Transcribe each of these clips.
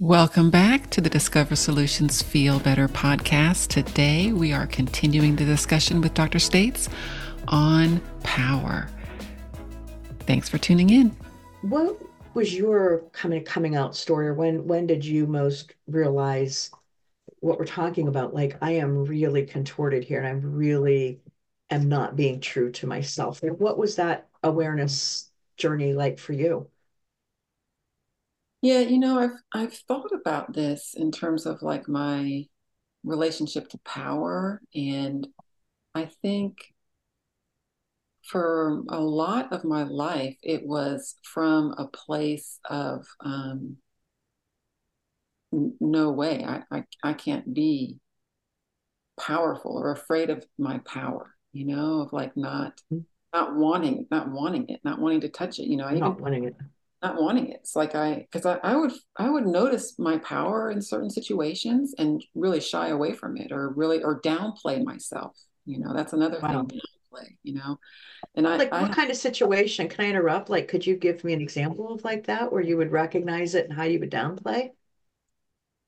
Welcome back to the Discover Solutions Feel Better podcast. Today we are continuing the discussion with Dr. States on power. Thanks for tuning in. What was your coming coming out story or when when did you most realize what we're talking about like I am really contorted here and I'm really am not being true to myself. what was that awareness journey like for you? Yeah, you know, I've I've thought about this in terms of like my relationship to power and I think for a lot of my life it was from a place of um, no way I, I i can't be powerful or afraid of my power you know of like not mm-hmm. not wanting not wanting it not wanting to touch it you know I not even, wanting it not wanting it. It's like I, because I, I would, I would notice my power in certain situations and really shy away from it, or really, or downplay myself. You know, that's another wow. thing. Downplay. You know, and I like what I, kind of situation? Can I interrupt? Like, could you give me an example of like that, where you would recognize it and how you would downplay?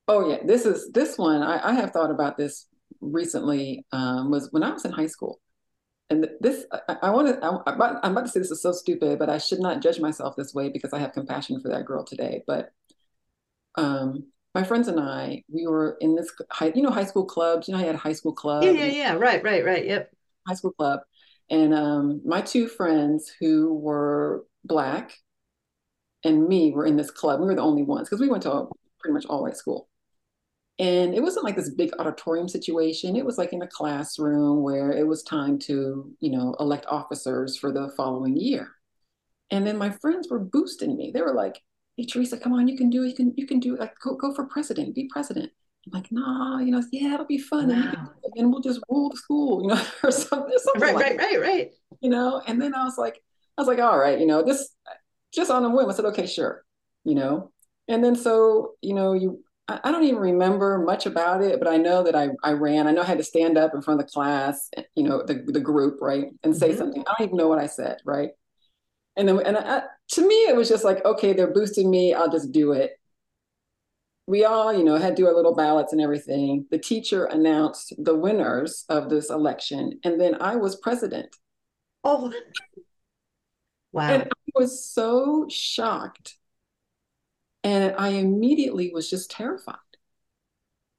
Oh yeah, this is this one. I, I have thought about this recently. Um, was when I was in high school and this I, I want to I'm about, I'm about to say this is so stupid, but I should not judge myself this way because I have compassion for that girl today. But um, my friends and I, we were in this high, you know, high school clubs. You know, I had a high school club. Yeah, yeah, yeah. Right, right, right. Yep. High school club, and um, my two friends who were black and me were in this club. We were the only ones because we went to a, pretty much all white school. And it wasn't like this big auditorium situation. It was like in a classroom where it was time to, you know, elect officers for the following year. And then my friends were boosting me. They were like, "Hey, Theresa, come on, you can do it. You can, you can do it. Like, go, go for president. Be president." I'm like, "Nah, you know, yeah, it'll be fun, wow. and, and, we'll just rule the school, you know, or something." something right, like right, right, right. You know. And then I was like, I was like, "All right, you know, this just on a whim." I said, "Okay, sure," you know. And then so, you know, you I don't even remember much about it, but I know that I, I ran. I know I had to stand up in front of the class, you know, the, the group, right, and say mm-hmm. something. I don't even know what I said, right? And then, and I, to me, it was just like, okay, they're boosting me. I'll just do it. We all, you know, had to do our little ballots and everything. The teacher announced the winners of this election, and then I was president. Oh, wow! And I was so shocked and I immediately was just terrified.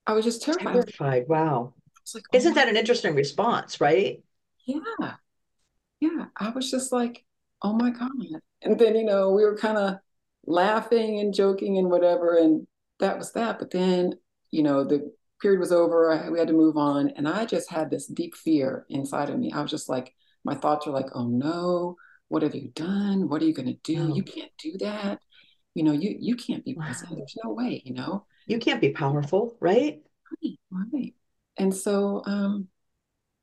I was just terrified. Terrified. Wow. Like, oh Isn't that an interesting response, right? Yeah. Yeah. I was just like, oh my God. And then, you know, we were kind of laughing and joking and whatever. And that was that. But then, you know, the period was over. I, we had to move on. And I just had this deep fear inside of me. I was just like, my thoughts were like, oh no, what have you done? What are you going to do? Oh. You can't do that you know, you you can't be present. Wow. There's no way, you know. You can't be powerful, right? Right, right. And so um,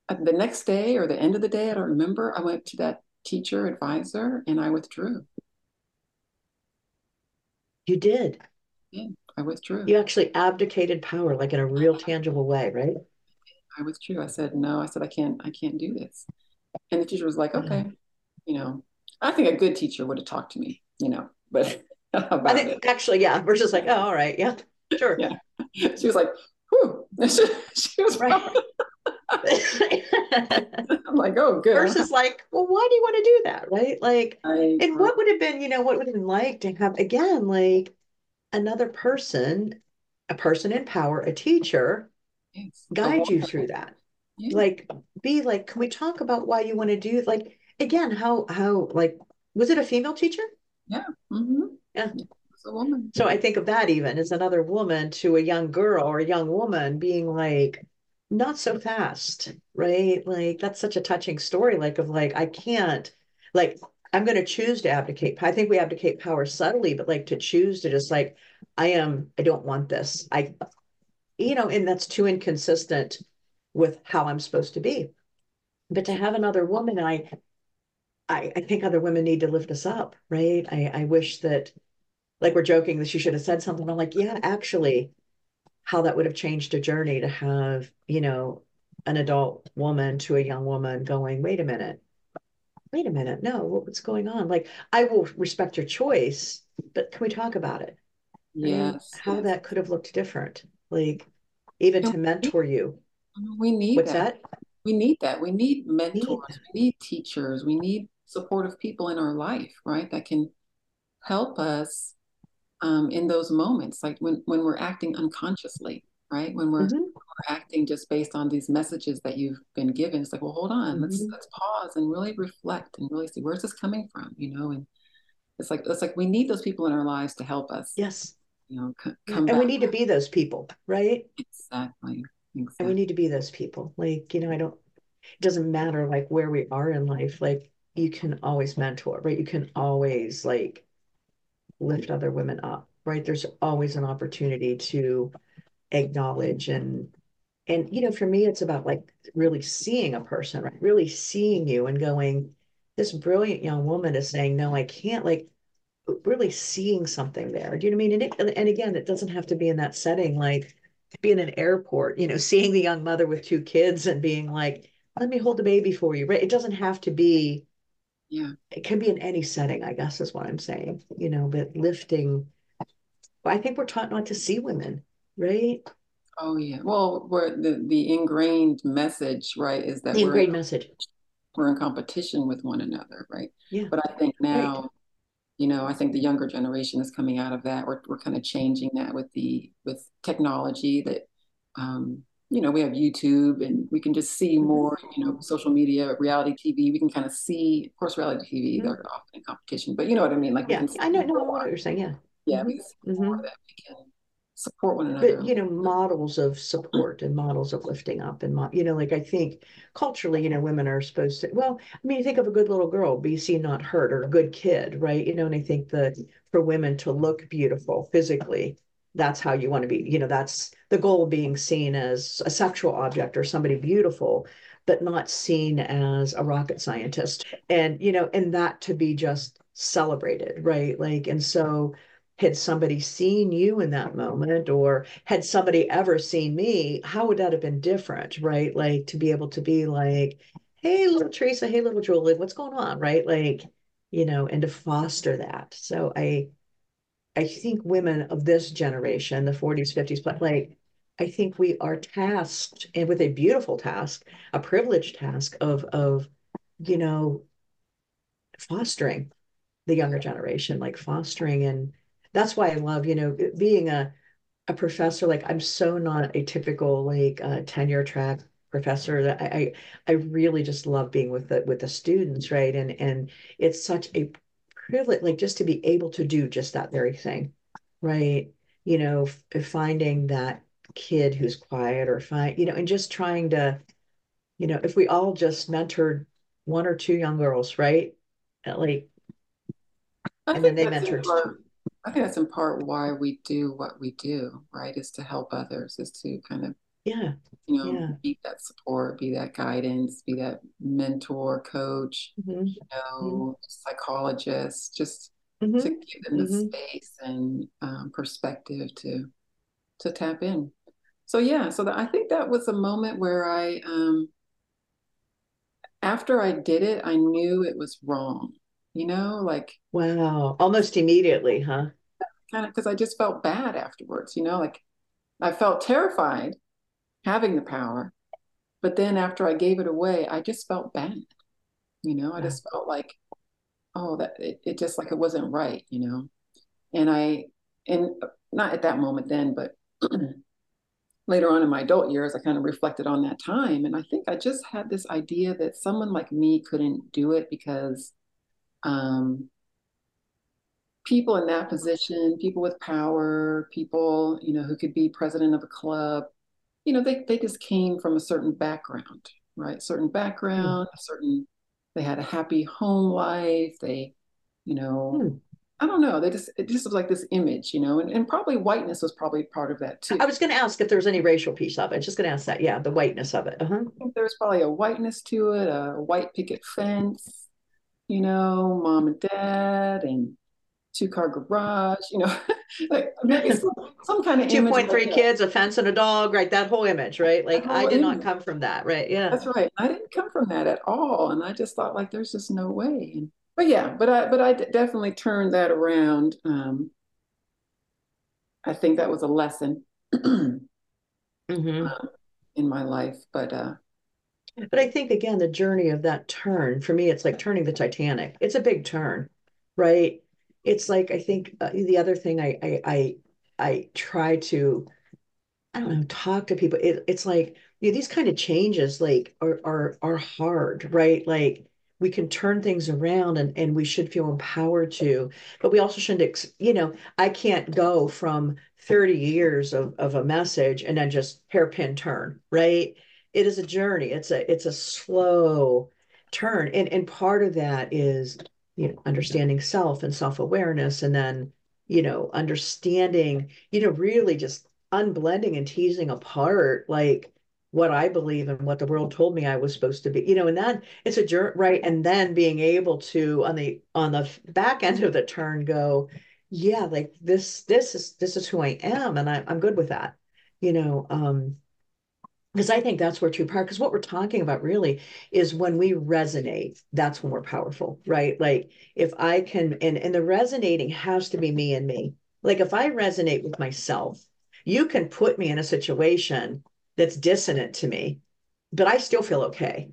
the next day or the end of the day, I don't remember. I went to that teacher advisor and I withdrew. You did. Yeah, I withdrew. You actually abdicated power, like in a real tangible way, right? I withdrew. I said no. I said I can't. I can't do this. And the teacher was like, okay, you know. I think a good teacher would have talked to me, you know, but I think it. actually, yeah, we're just like, oh, all right, yeah, sure. Yeah. She was like, whew. She, she was right. I'm like, oh, good. Versus like, well, why do you want to do that? Right. Like, I, and what would have been, you know, what would have been like to have, again, like another person, a person in power, a teacher, yes. guide you through that. Yeah. Like, be like, can we talk about why you want to do, like, again, how, how, like, was it a female teacher? Yeah. Mm-hmm. Yeah. It's a woman. So I think of that even as another woman to a young girl or a young woman being like, not so fast, right? Like that's such a touching story, like of like, I can't, like, I'm going to choose to abdicate. I think we abdicate power subtly, but like to choose to just like, I am, I don't want this. I, you know, and that's too inconsistent with how I'm supposed to be. But to have another woman, I, I, I think other women need to lift us up, right? I, I wish that like we're joking that she should have said something. I'm like, yeah, actually, how that would have changed a journey to have, you know, an adult woman to a young woman going, wait a minute, wait a minute, no, what's going on? Like, I will respect your choice, but can we talk about it? Yes. How that could have looked different. Like even and to mentor we, you. We need What's that. that? We need that. We need mentors. We need, we need teachers. We need supportive people in our life, right? That can help us um, in those moments, like when, when we're acting unconsciously, right? When we're, mm-hmm. we're, acting just based on these messages that you've been given. It's like, well, hold on, mm-hmm. let's let's pause and really reflect and really see where's this coming from, you know? And it's like it's like we need those people in our lives to help us. Yes. You know, c- and back. we need to be those people, right? Exactly. Exactly. And we need to be those people. Like, you know, I don't, it doesn't matter like where we are in life. Like, you can always mentor, right? You can always like lift other women up, right? There's always an opportunity to acknowledge and, and, you know, for me, it's about like really seeing a person, right? Really seeing you and going, this brilliant young woman is saying, no, I can't like really seeing something there. Do you know what I mean? And, it, and again, it doesn't have to be in that setting. Like, be in an airport, you know, seeing the young mother with two kids and being like, let me hold the baby for you. Right. It doesn't have to be, yeah. It can be in any setting, I guess is what I'm saying, you know, but lifting. I think we're taught not to see women, right? Oh yeah. Well, where the, the ingrained message, right, is that the ingrained message. We're in competition with one another, right? Yeah. But I think now right you know i think the younger generation is coming out of that we're, we're kind of changing that with the with technology that um, you know we have youtube and we can just see mm-hmm. more you know social media reality tv we can kind of see of course reality tv mm-hmm. they're often in competition but you know what i mean like yeah i know, know what you're saying yeah yeah mm-hmm. we can see more that we can support one another. But you know, models of support and models of lifting up, and you know, like I think culturally, you know, women are supposed to. Well, I mean, you think of a good little girl, be seen, not hurt, or a good kid, right? You know, and I think that for women to look beautiful physically, that's how you want to be. You know, that's the goal of being seen as a sexual object or somebody beautiful, but not seen as a rocket scientist, and you know, and that to be just celebrated, right? Like, and so had somebody seen you in that moment or had somebody ever seen me how would that have been different right like to be able to be like hey little theresa hey little julie what's going on right like you know and to foster that so i i think women of this generation the 40s 50s like i think we are tasked and with a beautiful task a privileged task of of you know fostering the younger generation like fostering and that's why I love, you know, being a a professor. Like I'm so not a typical like uh, tenure track professor. That I, I I really just love being with the with the students, right? And and it's such a privilege, like just to be able to do just that very thing, right? You know, f- finding that kid who's quiet or find, you know, and just trying to, you know, if we all just mentored one or two young girls, right? Uh, like, I and then they mentored. I think that's in part why we do what we do, right? Is to help others, is to kind of, yeah, you know, yeah. be that support, be that guidance, be that mentor, coach, mm-hmm. you know, mm-hmm. psychologist, just mm-hmm. to give them the mm-hmm. space and um, perspective to to tap in. So yeah, so I think that was a moment where I, um, after I did it, I knew it was wrong you know, like wow, almost immediately, huh? Kind of because I just felt bad afterwards, you know, like I felt terrified having the power, but then after I gave it away, I just felt bad. You know, I just felt like, oh, that it, it just like it wasn't right, you know. And I and not at that moment then, but later on in my adult years, I kind of reflected on that time. And I think I just had this idea that someone like me couldn't do it because um, people in that position, people with power, people, you know, who could be president of a club, you know, they, they just came from a certain background, right? Certain background, mm. a certain, they had a happy home life. They, you know, mm. I don't know. They just, it just was like this image, you know, and, and probably whiteness was probably part of that too. I was going to ask if there's any racial piece of it. Just going to ask that. Yeah. The whiteness of it. Uh-huh. I think there's probably a whiteness to it, a white picket fence, you know, mom and dad and two car garage, you know, like maybe some, some kind of 2.3 like kids, a fence and a dog, right? That whole image, right? Like I did image. not come from that, right? Yeah. That's right. I didn't come from that at all. And I just thought like, there's just no way. And, but yeah, but I, but I definitely turned that around. Um, I think that was a lesson mm-hmm. uh, in my life. But uh, but I think again, the journey of that turn for me, it's like turning the Titanic. It's a big turn, right? It's like I think uh, the other thing I I I, I try to I don't know talk to people. It, it's like you know, these kind of changes like are are are hard, right? Like we can turn things around and, and we should feel empowered to but we also shouldn't you know i can't go from 30 years of, of a message and then just hairpin turn right it is a journey it's a it's a slow turn and and part of that is you know understanding self and self-awareness and then you know understanding you know really just unblending and teasing apart like what I believe and what the world told me I was supposed to be, you know, and that it's a journey, right? And then being able to on the on the back end of the turn go, yeah, like this this is this is who I am, and I, I'm good with that, you know. Um, because I think that's where true power. Because what we're talking about really is when we resonate, that's when we're powerful, right? Like if I can, and and the resonating has to be me and me. Like if I resonate with myself, you can put me in a situation that's dissonant to me, but I still feel okay,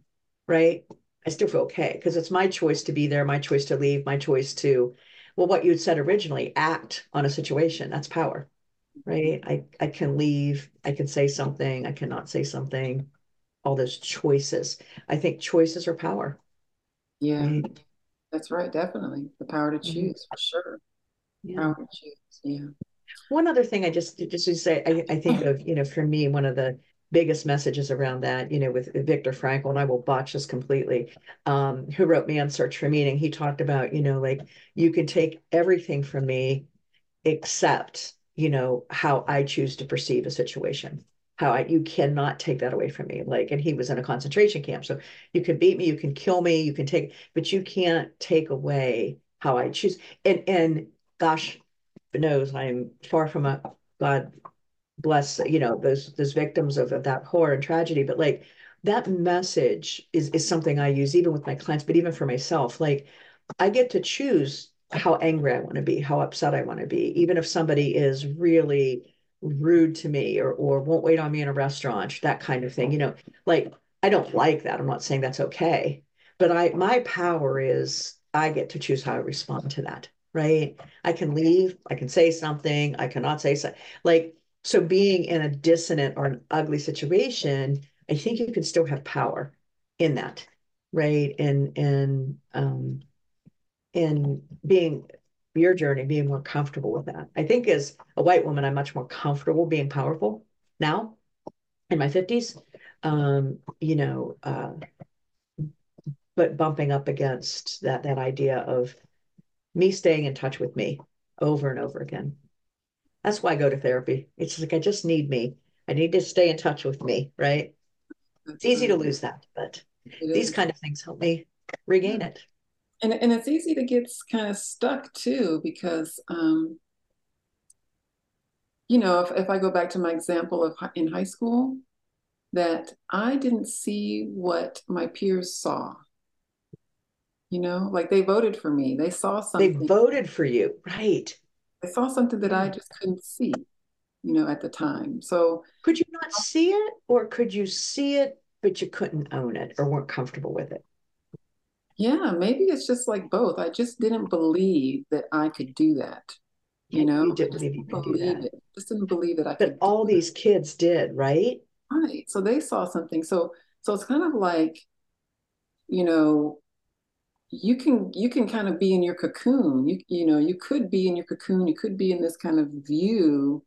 right? I still feel okay because it's my choice to be there, my choice to leave, my choice to, well, what you said originally, act on a situation. That's power, right? I, I can leave, I can say something, I cannot say something, all those choices. I think choices are power. Yeah, right? that's right. Definitely. The power to mm-hmm. choose for sure. Yeah. Power to choose. Yeah. One other thing I just just to say, I, I think of, you know, for me, one of the biggest messages around that, you know, with Viktor Frankl, and I will botch this completely, um, who wrote Man's Search for Meaning. He talked about, you know, like you can take everything from me except, you know, how I choose to perceive a situation. How I, you cannot take that away from me. Like, and he was in a concentration camp. So you can beat me, you can kill me, you can take, but you can't take away how I choose. And and gosh knows I'm far from a God bless you know those those victims of, of that horror and tragedy but like that message is is something i use even with my clients but even for myself like i get to choose how angry i want to be how upset i want to be even if somebody is really rude to me or or won't wait on me in a restaurant that kind of thing you know like i don't like that i'm not saying that's okay but i my power is i get to choose how i respond to that right i can leave i can say something i cannot say so like so being in a dissonant or an ugly situation, I think you can still have power in that, right? And and um and being your journey, being more comfortable with that. I think as a white woman, I'm much more comfortable being powerful now in my 50s. Um, you know, uh, but bumping up against that that idea of me staying in touch with me over and over again that's why I go to therapy. It's like I just need me. I need to stay in touch with me, right? It's easy to lose that, but these kind of things help me regain it. And and it's easy to get kind of stuck too because um you know, if, if I go back to my example of in high school, that I didn't see what my peers saw. You know, like they voted for me. They saw something. They voted for you, right? I saw something that I mm. just couldn't see, you know, at the time. So could you not see it, or could you see it but you couldn't own it or weren't comfortable with it? Yeah, maybe it's just like both. I just didn't believe that I could do that. You know, you didn't believe you could do that. It. Just didn't believe that I but all these kids did, right? Right. So they saw something. So so it's kind of like, you know, you can you can kind of be in your cocoon you you know you could be in your cocoon you could be in this kind of view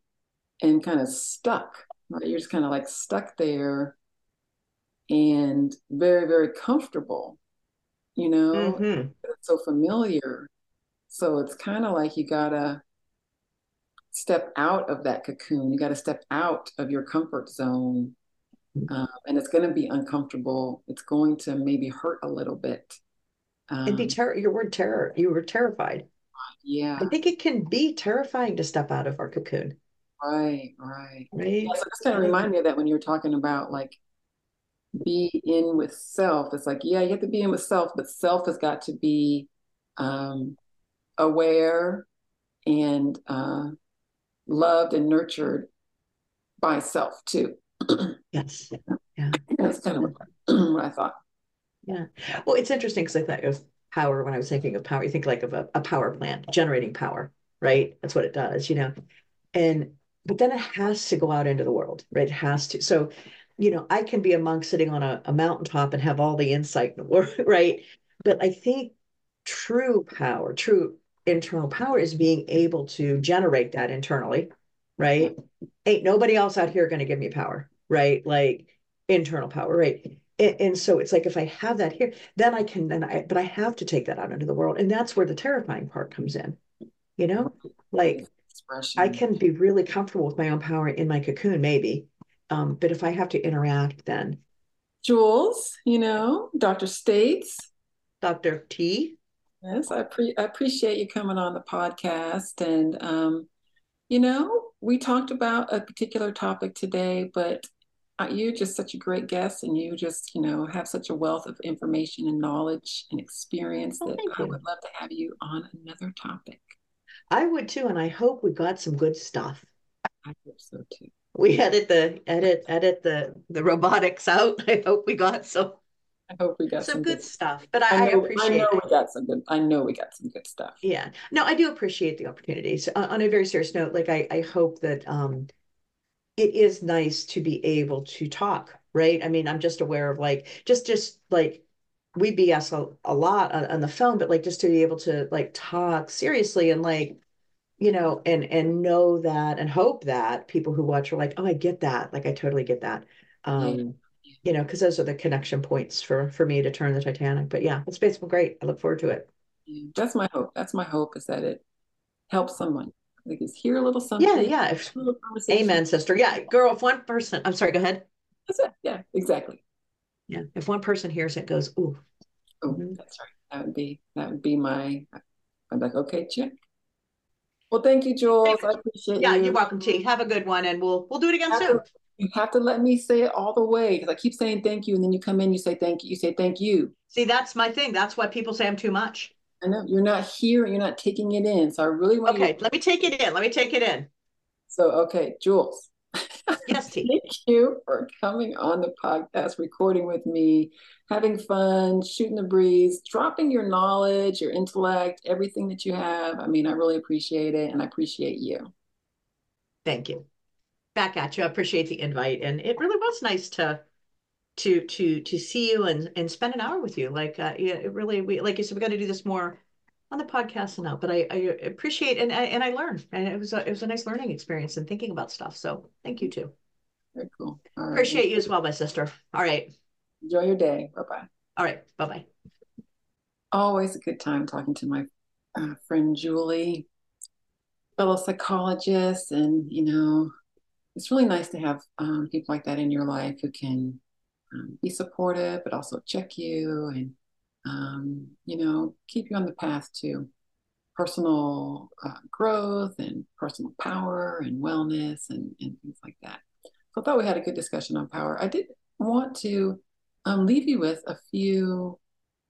and kind of stuck right you're just kind of like stuck there and very very comfortable you know mm-hmm. it's so familiar so it's kind of like you gotta step out of that cocoon you gotta step out of your comfort zone um, and it's going to be uncomfortable it's going to maybe hurt a little bit um, It'd be terror. Your word terror. You were terrified. Yeah. I think it can be terrifying to step out of our cocoon. Right, right. Right. Yeah, so this kind of remind me of that when you were talking about like be in with self. It's like, yeah, you have to be in with self, but self has got to be um aware and uh loved and nurtured by self too. yes. Yeah. That's kind of what, I thought. Yeah. Well, it's interesting because I thought of power when I was thinking of power. You think like of a, a power plant generating power, right? That's what it does, you know. And but then it has to go out into the world, right? It has to. So, you know, I can be a monk sitting on a, a mountaintop and have all the insight in the world, right? But I think true power, true internal power is being able to generate that internally, right? Ain't nobody else out here going to give me power, right? Like internal power, right? And, and, so it's like if I have that here, then I can then I but I have to take that out into the world. And that's where the terrifying part comes in. You know, like Expression. I can be really comfortable with my own power in my cocoon, maybe. Um, but if I have to interact, then Jules, you know, Dr. States. Dr. T. Yes, I, pre- I appreciate you coming on the podcast. And, um, you know, we talked about a particular topic today, but uh, you're just such a great guest and you just, you know, have such a wealth of information and knowledge and experience oh, that I would love to have you on another topic. I would too. And I hope we got some good stuff. I hope so too. We edit the edit edit the the robotics out. I hope we got some I hope we got some, some good, good, stuff. But I, I, know, I appreciate. I know we got some good. I know we got some good stuff. Yeah. No, I do appreciate the opportunities. On, on a very serious note, like I, I hope that um, it is nice to be able to talk. Right. I mean, I'm just aware of like just just like we BS a, a lot on, on the phone, but like just to be able to like talk seriously and like you know and and know that and hope that people who watch are like oh i get that like i totally get that um you know, because those are the connection points for for me to turn the Titanic. But yeah, it's basically great. I look forward to it. That's my hope. That's my hope is that it helps someone. Like is hear a little something. Yeah, yeah. If, amen, sister. Yeah, girl. If one person, I'm sorry. Go ahead. That's it. Yeah, exactly. Yeah, if one person hears it, goes, ooh. Oh, mm-hmm. that's right. That would be that would be my. I'm like, okay, check. Well, thank you, Jules. I appreciate yeah, you. Yeah, you're welcome, T. Have a good one, and we'll we'll do it again soon you have to let me say it all the way because I keep saying thank you, and then you come in, you say thank you, you say thank you. See, that's my thing. That's why people say I'm too much. I know you're not here, you're not taking it in. So I really want. To Okay, you- let me take it in. Let me take it in. So okay, Jules. Yes, T. Thank you for coming on the podcast, recording with me, having fun, shooting the breeze, dropping your knowledge, your intellect, everything that you have. I mean, I really appreciate it, and I appreciate you. Thank you back at you. I appreciate the invite, and it really was nice to to to to see you and and spend an hour with you. Like, uh, yeah, it really we like you said, we got to do this more on the podcast and out. But I, I appreciate and I, and I learned, and it was a, it was a nice learning experience and thinking about stuff. So thank you too. Very cool. Appreciate you as well, my sister. All right. Enjoy your day. Bye bye. All right. Bye bye. Always a good time talking to my uh, friend Julie, fellow psychologist, and you know it's really nice to have um, people like that in your life who can um, be supportive, but also check you and, um, you know, keep you on the path to personal uh, growth and personal power and wellness and, and, things like that. So I thought we had a good discussion on power. I did want to um, leave you with a few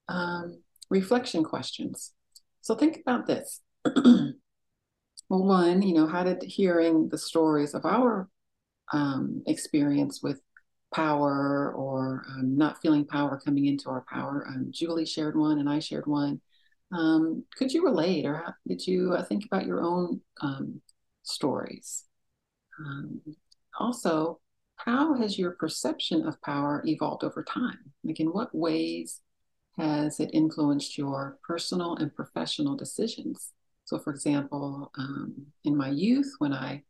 um, reflection questions. So think about this. well, one, you know, how did hearing the stories of our um, experience with power or um, not feeling power coming into our power. Um, Julie shared one and I shared one. Um, could you relate or how, did you uh, think about your own um, stories? Um, also, how has your perception of power evolved over time? Like, in what ways has it influenced your personal and professional decisions? So, for example, in my youth, when I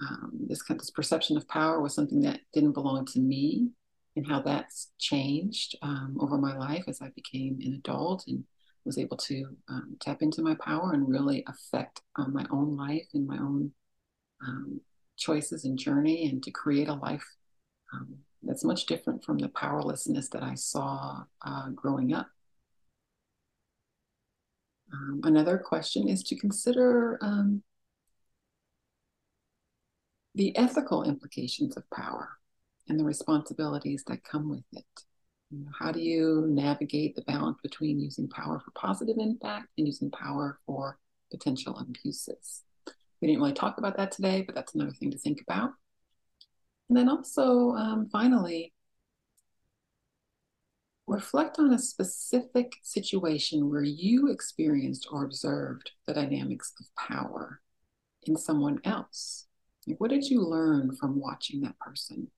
um, this kind of this perception of power was something that didn't belong to me and how that's changed um, over my life as I became an adult and was able to um, tap into my power and really affect um, my own life and my own um, choices and journey and to create a life um, that's much different from the powerlessness that I saw uh, growing up. another question is to consider the ethical implications of power and the responsibilities that come with it. You know, how do you navigate the balance between using power for positive impact and using power for potential abuses? We didn't really talk about that today, but that's another thing to think about. And then also, um, finally, reflect on a specific situation where you experienced or observed the dynamics of power in someone else. What did you learn from watching that person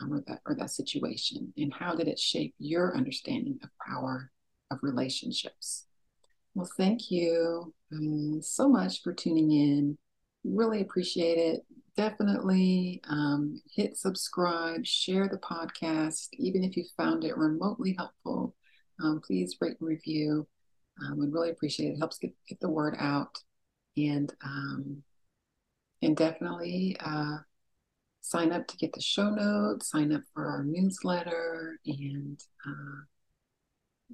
um, or that or that situation, and how did it shape your understanding of power of relationships? Well, thank you um, so much for tuning in. Really appreciate it. Definitely um, hit subscribe, share the podcast, even if you found it remotely helpful. Um, please rate and review. Um, we'd really appreciate it. it. helps get, get the word out. And um, and definitely uh, sign up to get the show notes, sign up for our newsletter, and uh,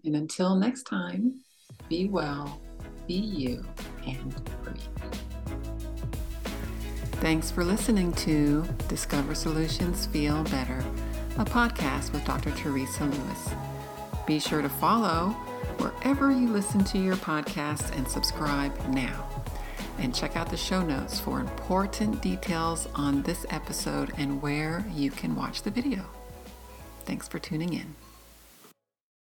and until next time, be well, be you, and breathe. Thanks for listening to Discover Solutions Feel Better, a podcast with Dr. Theresa Lewis. Be sure to follow wherever you listen to your podcasts and subscribe now. And check out the show notes for important details on this episode and where you can watch the video. Thanks for tuning in.